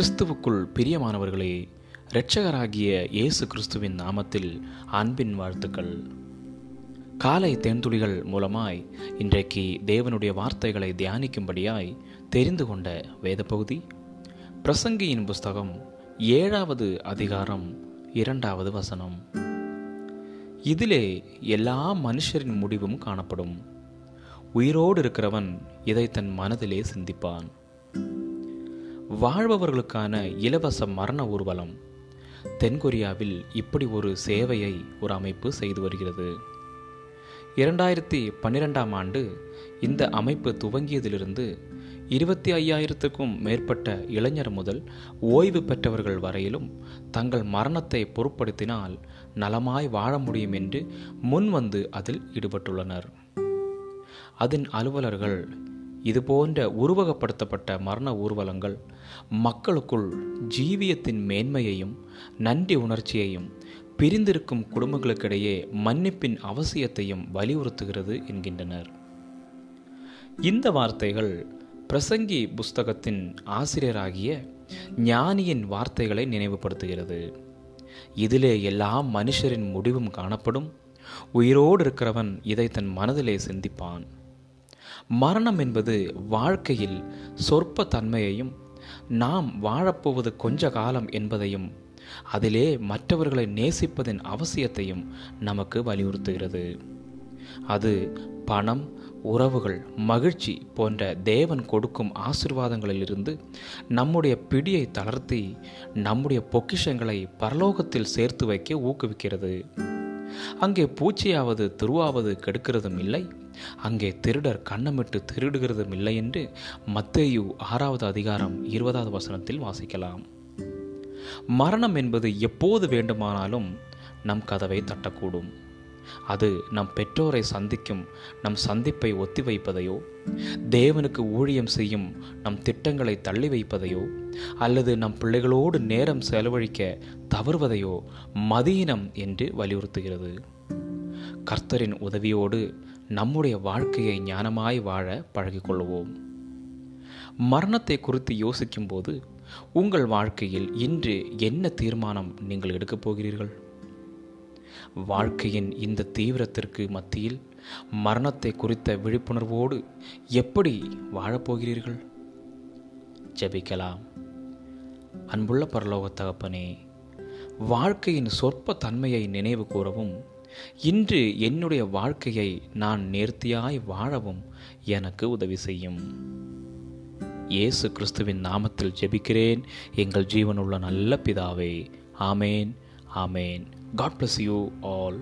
கிறிஸ்துவுக்குள் பிரியமானவர்களே இரட்சகராகிய இயேசு கிறிஸ்துவின் நாமத்தில் அன்பின் வாழ்த்துக்கள். காலை தேன்துளிகள் மூலமாய் இன்றைக்கு தேவனுடைய வார்த்தைகளை தியானிக்கும்படியாய் தெரிந்து கொண்ட வேத பகுதி பிரசங்கியின் புஸ்தகம் ஏழாவது அதிகாரம் இரண்டாவது வசனம். இதிலே எல்லா மனுஷரின் முடிவும் காணப்படும். உயிரோடு இருக்கிறவன் இதை தன் மனதிலே சிந்திப்பான். வாழ்பவர்களுக்கான இலவச மரண ஊர்வலம். தென்கொரியாவில் இப்படி ஒரு சேவையை ஒரு அமைப்பு செய்து வருகிறது. இரண்டாயிரத்தி பன்னிரெண்டாம் ஆண்டு இந்த அமைப்பு துவங்கியதிலிருந்து இருபத்தி ஐயாயிரத்துக்கும் மேற்பட்ட இளைஞர் முதல் ஓய்வு பெற்றவர்கள் வரையிலும் தங்கள் மரணத்தை பொருட்படுத்தினால் நலமாய் வாழ முடியும் என்று முன்வந்து அதில் ஈடுபட்டுள்ளனர். அதன் அலுவலர்கள் இதுபோன்ற உருவகப்படுத்தப்பட்ட மரண ஊர்வலங்கள் மக்களுக்குள் ஜீவியத்தின் மேன்மையையும் நன்றி உணர்ச்சியையும் பிரிந்திருக்கும் குடும்பங்களுக்கிடையே மன்னிப்பின் அவசியத்தையும் வலியுறுத்துகிறது என்கின்றனர். இந்த வார்த்தைகள் பிரசங்கி புஸ்தகத்தின் ஆசிரியராகிய ஞானியின் வார்த்தைகளை நினைவுபடுத்துகிறது. இதிலே எல்லா மனுஷரின் முடிவும் காணப்படும். உயிரோடு இருக்கிறவன் இதை தன் மனதிலே சிந்திப்பான். மரணம் என்பது வாழ்க்கையில் சொற்ப தன்மையையும் நாம் வாழப்போவது கொஞ்ச காலம் என்பதையும் அதிலே மற்றவர்களை நேசிப்பதின் அவசியத்தையும் நமக்கு வலியுறுத்துகிறது. அது பணம் உறவுகள் மகிழ்ச்சி போன்ற தேவன் கொடுக்கும் ஆசிர்வாதங்களிலிருந்து நம்முடைய பிடியை தளர்த்தி நம்முடைய பொக்கிஷங்களை பரலோகத்தில் சேர்த்து வைக்க ஊக்குவிக்கிறது. அங்கே பூச்சியாவது துருவாவது கெடுக்கிறதும் இல்லை. அங்கே திருடர் கண்ணமிட்டு திருடுகிறதும் இல்லை என்று மத்தேயு ஆறாவது அதிகாரம் இருபதாவது வசனத்தில் வாசிக்கலாம். மரணம் என்பது எப்போது வேண்டுமானாலும் நம் கதவை தட்டக்கூடும். அது நம் பெற்றோரை சந்திக்கும் நம் சந்திப்பை ஒத்தி வைப்பதையோ தேவனுக்கு ஊழியம் செய்யும் நம் திட்டங்களை தள்ளி வைப்பதையோ அல்லது நம் பிள்ளைகளோடு நேரம் செலவழிக்க தவறுவதையோ மதீனம் என்று வலியுறுத்துகிறது. கர்த்தரின் உதவியோடு நம்முடைய வாழ்க்கையை ஞானமாய் வாழ பழகிக்கொள்வோம். மரணத்தை குறித்து யோசிக்கும்போது உங்கள் வாழ்க்கையில் இன்று என்ன தீர்மானம் நீங்கள் எடுக்கப் போகிறீர்கள்? வாழ்க்கையின் இந்த தீவிரத்திற்கு மத்தியில் மரணத்தை குறித்த விழிப்புணர்வோடு எப்படி வாழப்போகிறீர்கள் ஜெபிக்கலாம். அன்புள்ள பரலோக தகப்பனே வாழ்க்கையின் சொற்ப தன்மையை நினைவு கூறவும் இன்று என்னுடைய வாழ்க்கையை நான் நேர்த்தியாய் வாழவும் எனக்கு உதவி செய்யும். இயேசு கிறிஸ்துவின் நாமத்தில் ஜெபிக்கிறேன். எங்கள் ஜீவனுள்ள நல்ல பிதாவே. ஆமேன் ஆமேன். God bless you all